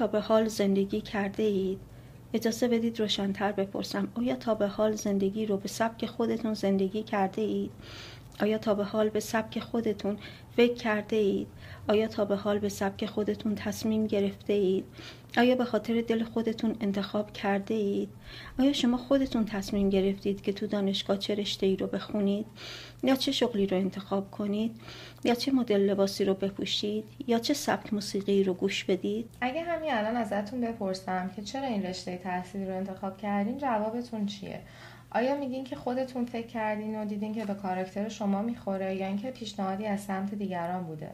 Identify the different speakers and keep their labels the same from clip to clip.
Speaker 1: تا به حال زندگی کرده اید؟ اجازه بدید روشنتر بپرسم آیا تا به حال زندگی رو به سبک خودتون زندگی کرده اید؟ آیا تا به حال به سبک خودتون فکر کرده اید؟ آیا تا به حال به سبک خودتون تصمیم گرفته اید؟ آیا به خاطر دل خودتون انتخاب کرده اید؟ آیا شما خودتون تصمیم گرفتید که تو دانشگاه چه رشته ای رو بخونید؟ یا چه شغلی رو انتخاب کنید؟ یا چه مدل لباسی رو بپوشید؟ یا چه سبک موسیقی رو گوش بدید؟
Speaker 2: اگه همین الان ازتون بپرسم که چرا این رشته تحصیلی رو انتخاب کردین جوابتون چیه؟ آیا میگین که خودتون فکر کردین و دیدین که به کاراکتر شما می‌خوره یا اینکه پیشنهادی از سمت دیگران بوده؟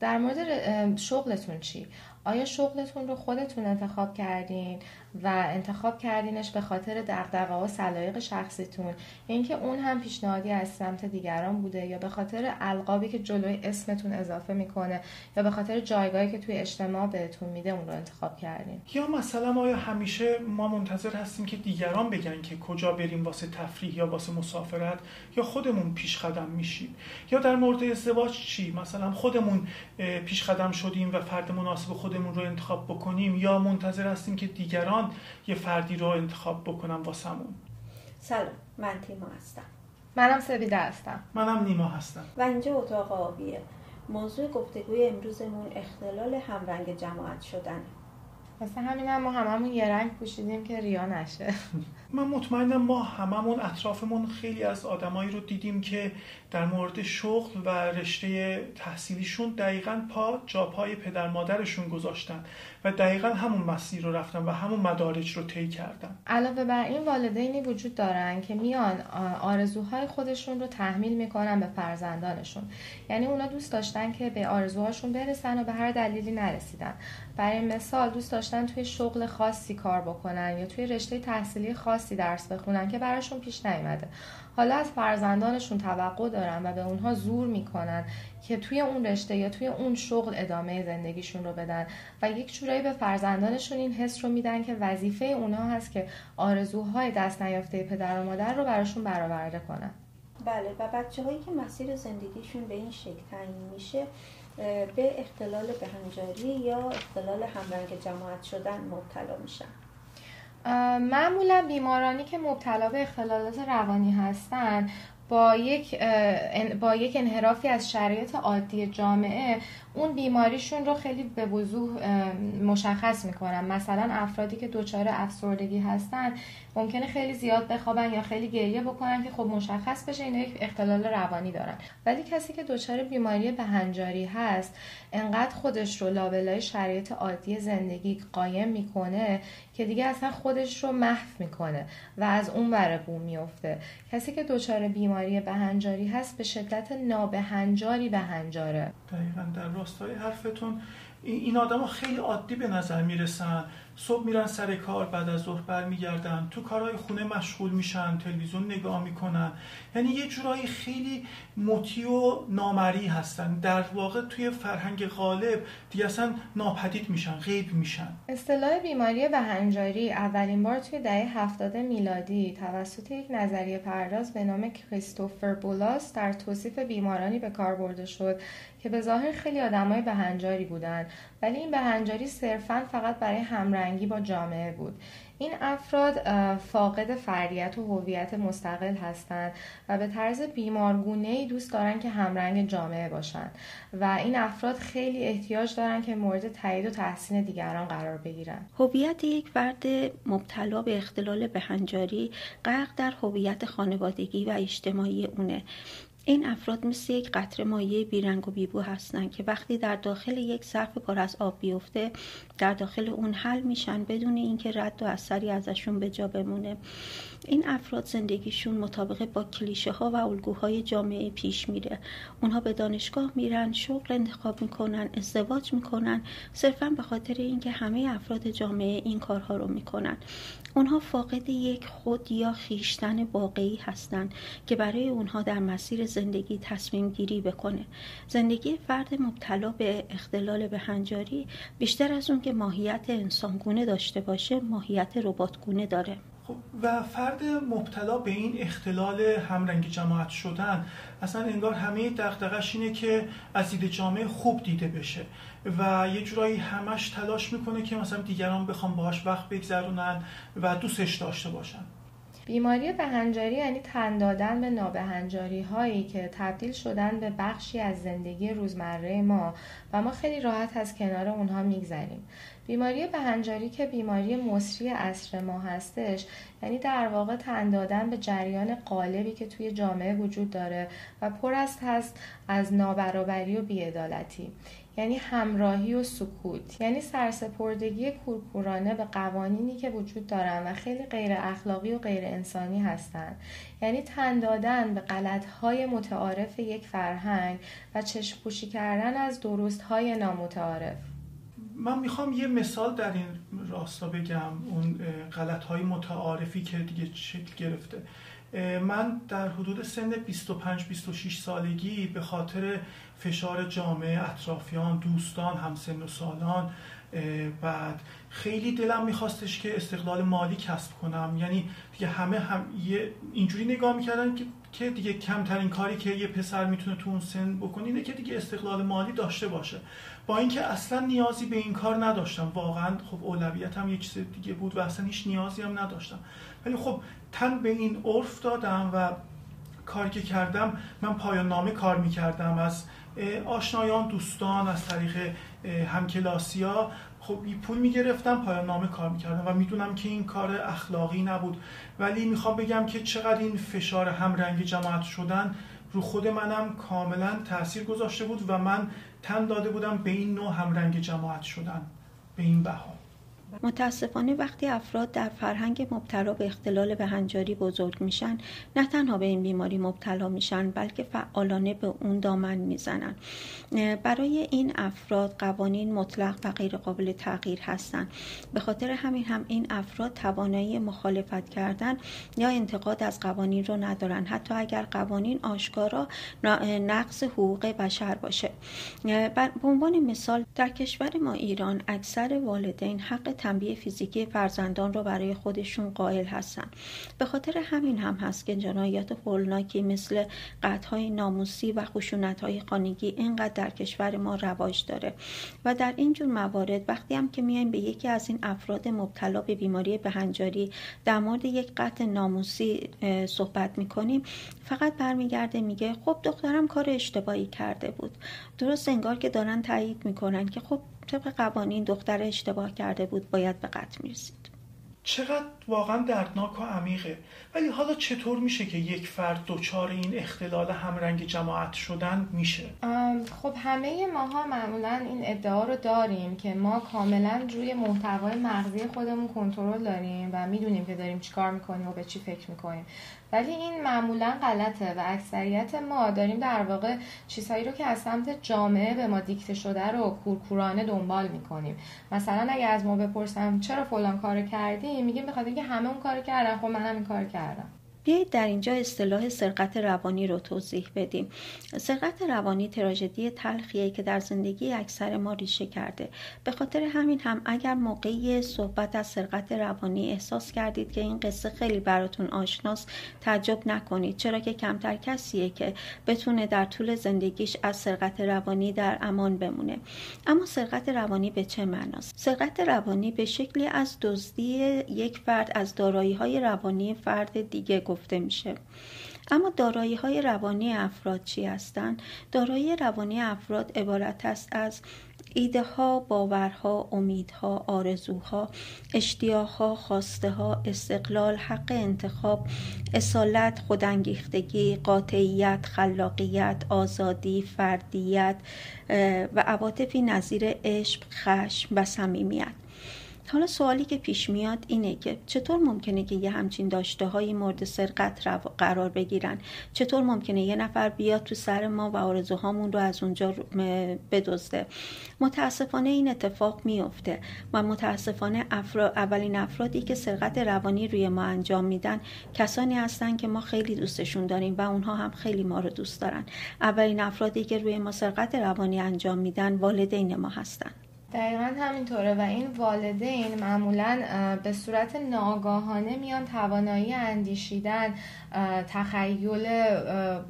Speaker 2: در مورد شغلتون چی؟ آیا شغلتون رو خودتون انتخاب کردین؟ و انتخاب کردینش به خاطر دغدغه و سلایق شخصیتون. اینکه اون هم پیشنهادی از سمت دیگران بوده یا به خاطر القابی که جلوی اسمتون اضافه می‌کنه یا به خاطر جایگاهی که توی اجتماع بهتون میده اون رو انتخاب کردین.
Speaker 3: یا مثلا آیا همیشه ما منتظر هستیم که دیگران بگن که کجا بریم واسه تفریح یا واسه مسافرت یا خودمون پیش قدم میشیم؟ یا در مورد ازدواج چی؟ مثلا خودمون پیش قدم شدیم و فرد مناسب خودمون رو انتخاب بکنیم یا منتظر هستیم که دیگران یه فردی رو انتخاب بکنن واسمون.
Speaker 1: سلام من تیما هستم.
Speaker 2: منم سبیده هستم.
Speaker 3: منم نیما هستم.
Speaker 1: و اینجا اتاق آبیه. موضوع گفتگوی امروزمون اختلال همرنگ جماعت شدن.
Speaker 2: واسه همین هم ما هممون یه رنگ پوشیدیم که ریا نشه.
Speaker 3: من مطمئنم ما هممون اطرافمون خیلی از آدمایی رو دیدیم که در مورد شغل و رشته تحصیلیشون دقیقا پا جا پای پدر مادرشون گذاشتن و دقیقا همون مسیر رو رفتن و همون مدارج رو طی کردن.
Speaker 2: علاوه بر این والدینی وجود دارن که میان آرزوهای خودشون رو تحمیل می‌کنن به فرزندانشون. یعنی اونا دوست داشتن که به آرزوهاشون برسن و به هر دلیلی نرسیدن. برای مثال دوست داشتن توی شغل خاصی کار بکنن یا توی رشته تحصیلی خاصی درس بخونن که براشون پیش نیومده. حالا از فرزندانشون توقع دارن و به اونها زور می‌کنن که توی اون رشته یا توی اون شغل ادامه زندگیشون رو بدن و یک جورایی به فرزندانشون این حس رو میدن که وظیفه اونها هست که آرزوهای دست نیافته پدر و مادر رو براشون برآورده کنن.
Speaker 1: بله و بچه هایی که مسیر زندگیشون به این شکل تعیین میشه به اختلال بهنجاری یا اختلال همرنگ جماعت شدن مبتلا میشن.
Speaker 2: معمولا بیمارانی که مبتلا به اختلالات روانی هستند با یک با یک انحرافی از شرایط عادی جامعه اون بیماریشون رو خیلی به وضوح مشخص می‌کنن. مثلا افرادی که دچار افسردگی هستن ممکنه خیلی زیاد بخوابن یا خیلی گریه بکنن که خب مشخص بشه اینا یک اختلال روانی دارن. ولی کسی که دچار بیماری بهنجاری هست انقدر خودش رو لابلای شرایط عادی زندگی قایم می‌کنه که دیگه اصلا خودش رو محو می‌کنه و از اون ور بوم میفته کسی که دچار بیماری بهنجاری هست به شدت نابهنجاری بهنجاره.
Speaker 3: دقیقا در راستای حرفتون این آدم ها خیلی عادی به نظر می‌رسن. صبح میرن سر کار بعد از ظهر برمیگردن. تو کارهای خونه مشغول میشن تلویزیون نگاه می‌کنن. یعنی یه جورایی خیلی مطیع و نامری هستن. در واقع توی فرهنگ غالب دیگه اصلا ناپدید میشن غیب میشن.
Speaker 2: اصطلاح بیماری بهنجاری اولین بار توی دهه هفتاد میلادی توسط یک نظریه پرداز به نام کریستوفر بولاس در توصیف بیمارانی به کار برده شد که به ظاهر خیلی آدمای بهنجاری بودن. ولی این بهنجاری صرفا فقط برای همرنگی با جامعه بود. این افراد فاقد فردیت و هویت مستقل هستند و به طرز بیمارگونه ای دوست دارن که همرنگ جامعه باشند و این افراد خیلی احتیاج دارن که مورد تایید و تحسین دیگران قرار بگیرن.
Speaker 1: هویت یک فرد مبتلا به اختلال بهنجاری غرق در هویت خانوادگی و اجتماعی اونه. این افراد مثل یک قطره مایه بیرنگ و بیبو هستند که وقتی در داخل یک ظرف پر از آب بیفته در داخل اون حل میشن بدون اینکه رد و اثری ازشون به جا بمونه. این افراد زندگیشون مطابق با کلیشه ها و الگوهای جامعه پیش میره. اونها به دانشگاه میرن شغل انتخاب می‌کنن ازدواج می‌کنن صرفا به خاطر اینکه همه افراد جامعه این کارها رو می‌کنن. اونها فاقد یک خود یا خیشتن واقعی هستند که برای اونها در مسیر زندگی تصمیم گیری بکنه. زندگی فرد مبتلا به اختلال بهنجاری بیشتر از اون که ماهیت انسانگونه داشته باشه ماهیت رباتگونه داره.
Speaker 3: خب و فرد مبتلا به این اختلال همرنگ جماعت شدن اصلا انگار همه دقدقش اینه که از دید جامعه خوب دیده بشه و یه جورایی همش تلاش می‌کنه که مثلا دیگران بخوام باهاش وقت بگذرونن و دوستش داشته باشن.
Speaker 2: بیماری بهنجاری یعنی تن دادن به نابهنجاری هایی که تبدیل شدن به بخشی از زندگی روزمره ما و ما خیلی راحت از کنار اونها میگذریم. بیماری بهنجاری که بیماری مصری اصر ما هستش یعنی در واقع تن دادن به جریان قالبی که توی جامعه وجود داره و پر است هست از نابرابری و بیعدالتی. یعنی همراهی و سکوت یعنی سرسپردگی کورکورانه به قوانینی که وجود دارن و خیلی غیر اخلاقی و غیر انسانی هستند یعنی تن دادن به غلطهای متعارف یک فرهنگ و چشم کردن از درستهای نامتعارف.
Speaker 3: من می‌خوام یه مثال در این راستا بگم اون غلط های متعارفی که دیگه شکل گرفته. من در حدود سن 25-26 سالگی به خاطر فشار جامعه اطرافیان دوستان همسن و سالان بعد خیلی دلم میخواستش که استقلال مالی کسب کنم. یعنی دیگه همه هم یه اینجوری نگاه می‌کردن که که دیگه کمترین کاری که یه پسر می‌تونه تو اون سن بکنه اینه که دیگه استقلال مالی داشته باشه. با اینکه اصلا نیازی به این کار نداشتم. واقعا خب اولویتم یه چیز دیگه بود و اصلا هیچ نیازی هم نداشتم. ولی خب تن به این عرف دادم و کاری که کردم من پایان نامه کار می‌کردم از آشنایان دوستان از طریق همکلاسی ها خب پول می‌گرفتم پایان نامه کار می‌کردم و می‌دونم که این کار اخلاقی نبود. ولی می‌خوام بگم که چقدر این فشار همرنگ جماعت شدن رو خود منم کاملا تاثیر گذاشته بود و من تن داده بودم به این نوع همرنگ جماعت شدن به این بها
Speaker 1: متاسفانه وقتی افراد در فرهنگ مبتلا به اختلال بهنجاری بزرگ میشن نه تنها به این بیماری مبتلا میشن بلکه فعالانه به اون دامن می‌زنن. برای این افراد قوانین مطلق و غیر قابل تغییر هستند به خاطر همین هم این افراد توانایی مخالفت کردن یا انتقاد از قوانین رو ندارن. حتی اگر قوانین آشکارا نقض حقوق بشر باشه. به عنوان مثال در کشور ما ایران اکثر والدین حق تنبیه فیزیکی فرزندان رو برای خودشون قائل هستن. به خاطر همین هم هست که جنایات هولناکی مثل قطعهای ناموسی و خشونتهای خانگی اینقدر در کشور ما رواج داره. و در این جور موارد وقتی هم که میایم به یکی از این افراد مبتلا به بیماری بهنجاری در مورد یک قطع ناموسی صحبت می‌کنیم فقط برمیگرده میگه خب دخترم کار اشتباهی کرده بود. درست انگار که دارن تایید می‌کنن که خب طبق قوانین دختر اشتباه کرده بود باید به قتل می‌رسید.
Speaker 3: چقدر واقعا دردناک و عمیقه. ولی حالا چطور میشه که یک فرد دچار این اختلال همرنگ جماعت شدن میشه؟
Speaker 2: خب همه ماها معمولا این ادعا رو داریم که ما کاملا روی محتوای مغزی خودمون کنترل داریم و می‌دونیم که داریم چیکار می‌کنیم و به چی فکر می‌کنیم. ولی این معمولا غلطه و اکثریت ما داریم در واقع چیزهایی رو که از سمت جامعه به ما دیکته شده رو کورکورانه دنبال می‌کنیم. مثلا اگه از ما بپرسم چرا فلان کار کردی میگیم بخاطر اینکه همه اون کار کردن خب منم این کار کردم.
Speaker 1: بیایید در اینجا اصطلاح سرقت روانی رو توضیح بدیم. سرقت روانی تراژدی تلخیه که در زندگی اکثر ما ریشه کرده. به خاطر همین هم اگر موقعی صحبت از سرقت روانی احساس کردید که این قصه خیلی براتون آشناست تعجب نکنید. چرا که کمتر کسیه که بتونه در طول زندگیش از سرقت روانی در امان بمونه. اما سرقت روانی به چه معناست؟ سرقت روانی به شکلی از دزدی یک فرد از دارایی های روانی فرد دیگه گفته میشه اما دارایی های روانی افراد چی هستند؟ دارایی روانی افراد عبارت است از ایده ها، باورها، امیدها، آرزوها، اشتیاقها، خواسته ها، استقلال، حق انتخاب، اصالت، خودانگیختگی، قاطعیت، خلاقیت، آزادی، فردیت و عواطفی نظیر عشق، خشم و صمیمیت. حالا سوالی که پیش میاد اینه که چطور ممکنه که یه همچین داشته های مورد سرقت قرار بگیرن؟ چطور ممکنه یه نفر بیاد تو سر ما و آرزوهامون رو از اونجا بدزده؟ متاسفانه این اتفاق میفته و متاسفانه اولین افرادی که سرقت روانی روی ما انجام میدن کسانی هستن که ما خیلی دوستشون داریم و اونها هم خیلی ما رو دوست دارن. اولین افرادی که روی ما سرقت روانی انجام میدن والدین ما هستن.
Speaker 2: دقیقا همینطوره و این والدین معمولا به صورت ناگاهانه میان توانایی اندیشیدن تخیل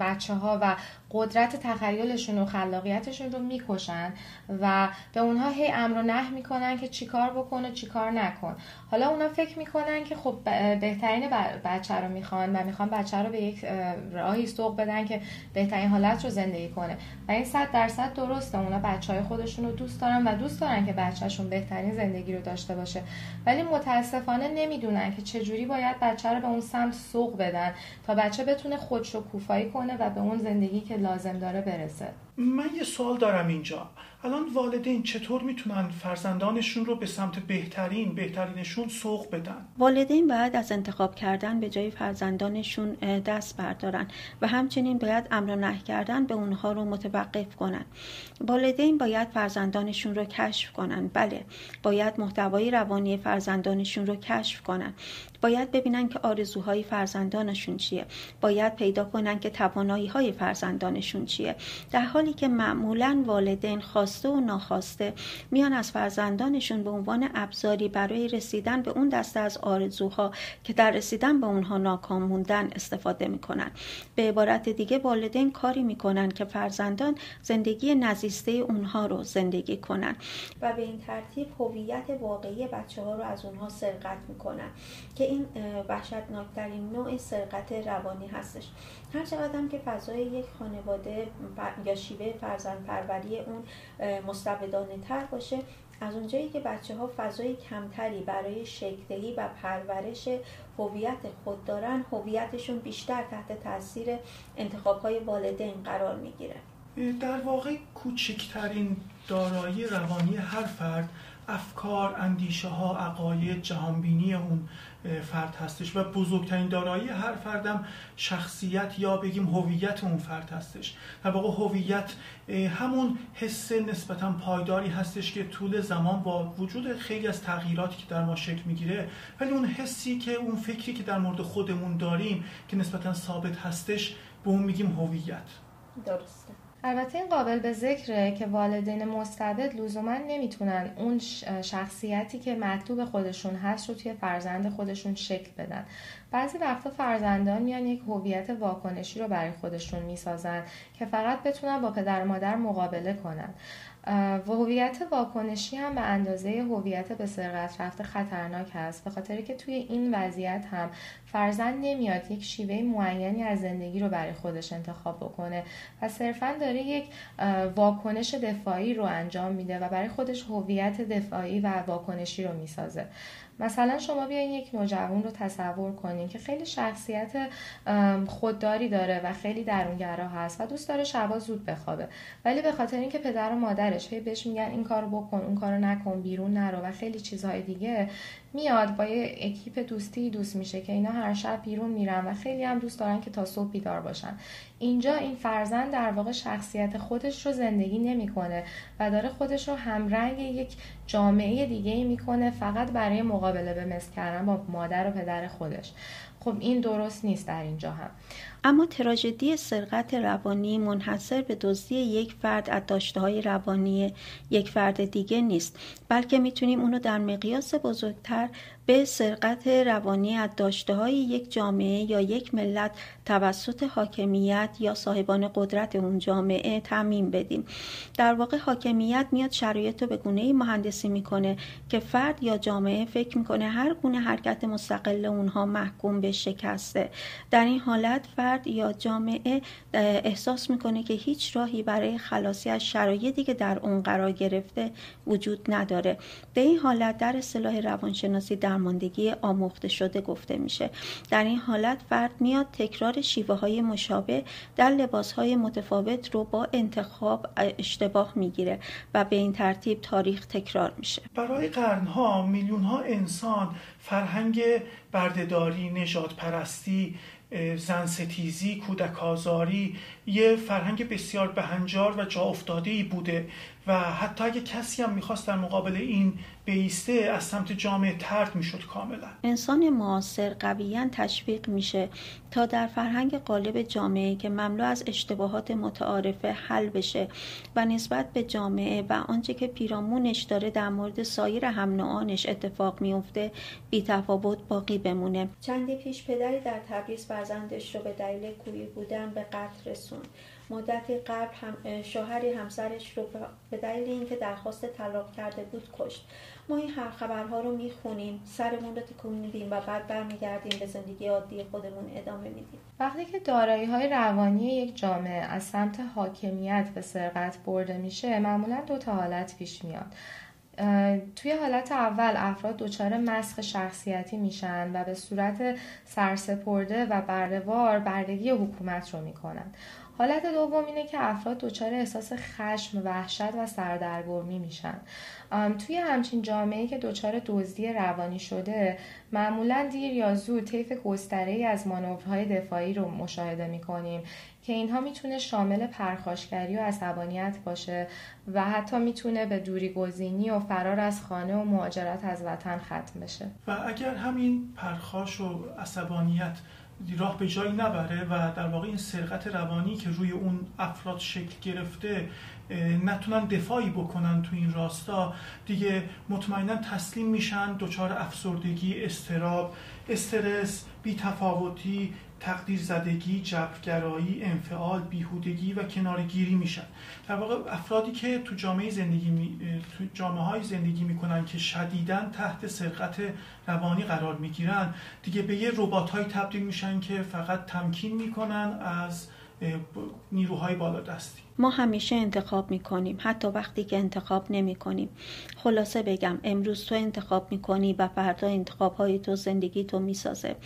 Speaker 2: بچه ها و قدرت تخیلشون و خلاقیتشون رو می‌کشن و به اونها هی امر و نه می‌کنن که چیکار بکن و چیکار نکن. حالا اونا فکر می‌کنن که خب بهترین بچه رو می‌خوان و می‌خوان بچه رو به یک راهی سوق بدن که بهترین حالت رو زندگی کنه. و این صد درصد درسته. اونا بچه های خودشون رو دوست دارن و دوست دارن که بچهشون بهترین زندگی رو داشته باشه. ولی متاسفانه نمی‌دونن که چجوری باید بچه رو به اون سمت سوق بدن. تا بچه بتونه خودش رو کوفایی کنه و به اون زندگی که لازم داره برسه.
Speaker 3: من یه سوال دارم اینجا. الان والدین چطور می‌تونن فرزندانشون رو به سمت بهترین بهترینشون سوق بدن؟
Speaker 1: والدین باید از انتخاب کردن به جای فرزندانشون دست بردارن و همچنین باید امر نه کردن به اونها رو متوقف کنن. والدین باید فرزندانشون رو کشف کنن. بله باید محتوای روانی فرزندانشون رو کشف کنن. باید ببینن که آرزوهای فرزندانشون چیه. باید پیدا کنن که توانایی های فرزندانشون چیه. در حالی که معمولا والدین خواسته و ناخواسته میان از فرزندانشون به عنوان ابزاری برای رسیدن به اون دسته از آرزوها که در رسیدن به اونها ناکام موندن استفاده می‌کنن. به عبارت دیگه والدین کاری می‌کنن که فرزندان زندگی نزیسته اونها رو زندگی کنن و به این ترتیب هویت واقعی بچه ها رو از اونها سرقت می‌کنن که این وحشتناکترین نوع سرقت روانی هستش. هر چقدر که فضای یک خانواده یا شیوه فرزند پروری اون مستبدانه تر باشه. از اونجایی که بچه ها فضای کمتری برای شکلدهی و پرورش هویت خود دارن هویتشون بیشتر تحت تاثیر انتخاب های والدین قرار می‌گیره.
Speaker 3: در واقع کوچکترین دارایی روانی هر فرد افکار، اندیشه ها، عقاید، جهانبینی اون فرد هستش و بزرگترین دارایی هر فردم شخصیت یا بگیم هویت اون فرد هستش. در واقع هویت همون حس نسبتا پایداری هستش که طول زمان با وجود خیلی از تغییراتی که در ما شکل می‌گیره ولی اون حسی که اون فکری که در مورد خودمون داریم که نسبتا ثابت هستش به اون میگیم هویت.
Speaker 1: درسته.
Speaker 2: البته این قابل به ذکره که والدین مستبد لزوما نمی‌تونن اون شخصیتی که مطلوب خودشون هست رو توی فرزند خودشون شکل بدن. بعضی وقتا فرزندان میان یک هویت واکنشی رو برای خودشون می‌سازن که فقط بتونن با پدر و مادر مقابله کنن. و هویت واکنشی هم به اندازه هویت به سرقت رفته خطرناک هست. به خاطر که توی این وضعیت هم فرزند نمیاد یک شیوه معینی از زندگی رو برای خودش انتخاب بکنه و صرفا داره یک واکنش دفاعی رو انجام میده و برای خودش هویت دفاعی و واکنشی رو می‌سازه. مثلا شما بیاین یک نوجوان رو تصور کنین که خیلی شخصیت خودداری داره و خیلی درونگرا هست و دوست داره شبا زود بخوابه. ولی به خاطر اینکه پدر و مادرش هی بهش میگن این کارو بکن اون کارو نکن بیرون نرو و خیلی چیزهای دیگه میاد با یه اکیپ دوستی دوست میشه که اینا هر شب بیرون میرن و خیلی هم دوست دارن که تا صبح بیدار باشن. اینجا این فرزند در واقع شخصیت خودش رو زندگی نمی‌کنه و داره خودش رو همرنگ یک جامعه دیگه ای می‌کنه فقط برای مقابله به مثل کردن با مادر و پدر خودش. خب این درست نیست در اینجا هم.
Speaker 1: اما تراژدی سرقت روانی منحصر به دزدی یک فرد از داشته های روانی یک فرد دیگه نیست بلکه می‌تونیم اونو در مقیاس بزرگتر به سرقت روانی از داشته های یک جامعه یا یک ملت توسط حاکمیت یا صاحبان قدرت اون جامعه تعمین بدیم. در واقع حاکمیت میاد شرایط رو به گونه مهندسی می‌کنه که فرد یا جامعه فکر می‌کنه هر گونه حرکت مستقل اونها محکوم به شکسته. در این حالت فرد یا جامعه احساس می‌کنه که هیچ راهی برای خلاصی از شرایطی که در اون قرار گرفته وجود نداره. به این حالت در اصطلاح روانشناسی درماندگی آموخته شده گفته میشه. در این حالت فرد میاد تکرار شیوه های مشابه در لباس های متفاوت رو با انتخاب اشتباه می‌گیره و به این ترتیب تاریخ تکرار میشه.
Speaker 3: برای قرنها میلیون ها انسان فرهنگ بردهداری نجات پرستی زن ستیزی کودک آزاری یه فرهنگ بسیار بهنجار و جا ای بوده. و حتی اگه کسی هم می‌خواست در مقابل این بیسته از سمت جامعه ترد می‌شد کاملا.
Speaker 1: انسان معاصر قویا تشویق میشه تا در فرهنگ قالب جامعه که مملو از اشتباهات متعارفه حل بشه و نسبت به جامعه و آنچه که پیرامونش داره در مورد سایر هم نوعانش اتفاق میفته بی تفاوت باقی بمونه. چندی پیش پدری در تبریز فرزندش رو به دلیل کوی بودن به قتل رسوند. مدتی قبل هم شوهری همسرش رو به دلیل اینکه درخواست طلاق کرده بود کشت. ما این هر خبرها رو می‌خونیم سرمون رو تکون میدیم و بعد برمیگردیم به زندگی عادی خودمون ادامه میدیم.
Speaker 2: وقتی که دارایی های روانی یک جامعه از سمت حاکمیت به سرقت برده میشه معمولا دو تا حالت پیش میاد. توی حالت اول افراد دچار مسخ شخصیتی میشن و به صورت سرسپرده و بردهوار بردگی حکومت رو می‌کنن. حالت دوم اینه که افراد دچار احساس خشم، وحشت و سردرگمی میشن. توی همچین جامعه که دچار دزدی روانی شده معمولا دیر یا زود طیف گستره از مانورهای دفاعی رو مشاهده می‌کنیم که اینها می‌تونه شامل پرخاشگری و عصبانیت باشه و حتی می‌تونه به دوری گزینی و فرار از خانه و مهاجرت از وطن ختم بشه
Speaker 3: و اگر همین پرخاش و عصبانیت راه به جایی نبره و در واقع این سرقت روانی که روی اون افراد شکل گرفته نتونن دفاعی بکنن تو این راستا. دیگه مطمئنا تسلیم میشن دچار افسردگی استراب استرس بیتفاوتی تقدیر زدگی، جبرگرایی، انفعال، بیهودگی و کنارگیری میشن. در واقع افرادی که تو جامعه زندگی می... تو جامعه های زندگی می‌کنن که شدیدن تحت سرقت روانی قرار می‌گیرن دیگه به یه ربات های تبدیل میشن که فقط تمکین می‌کنن از نیروهای بالادستی.
Speaker 1: ما همیشه انتخاب می‌کنیم حتی وقتی که انتخاب نمی کنیم خلاصه بگم امروز تو انتخاب می‌کنی و فردا انتخاب های تو زندگی تو می‌سازه.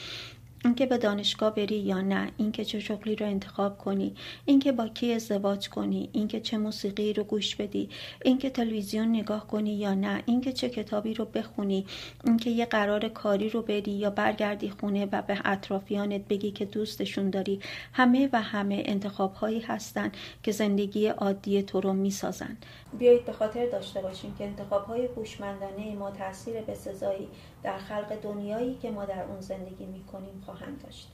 Speaker 1: اینکه به دانشگاه بری یا نه اینکه چه شغلی رو انتخاب کنی اینکه با کی ازدواج کنی اینکه چه موسیقی رو گوش بدی اینکه تلویزیون نگاه کنی یا نه اینکه چه کتابی رو بخونی اینکه یه قرار کاری رو بری یا برگردی خونه و به اطرافیانت بگی که دوستشون داری. همه و همه انتخاب هایی هستن که زندگی عادی تو رو می‌سازن. بیایید به خاطر داشته باشیم که انتخاب های هوشمندانه ما تاثیر بسزایی در خلق دنیایی که ما در اون زندگی می‌کنیم خواهند داشت.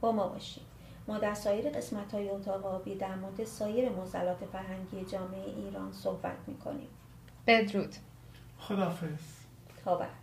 Speaker 1: با ما باشید. ما در سایر قسمت های اتاق آبی در مورد سایر موزلات فرهنگی جامعه ایران صحبت می‌کنیم.
Speaker 2: بدرود.
Speaker 3: خدافز
Speaker 1: تا بعد.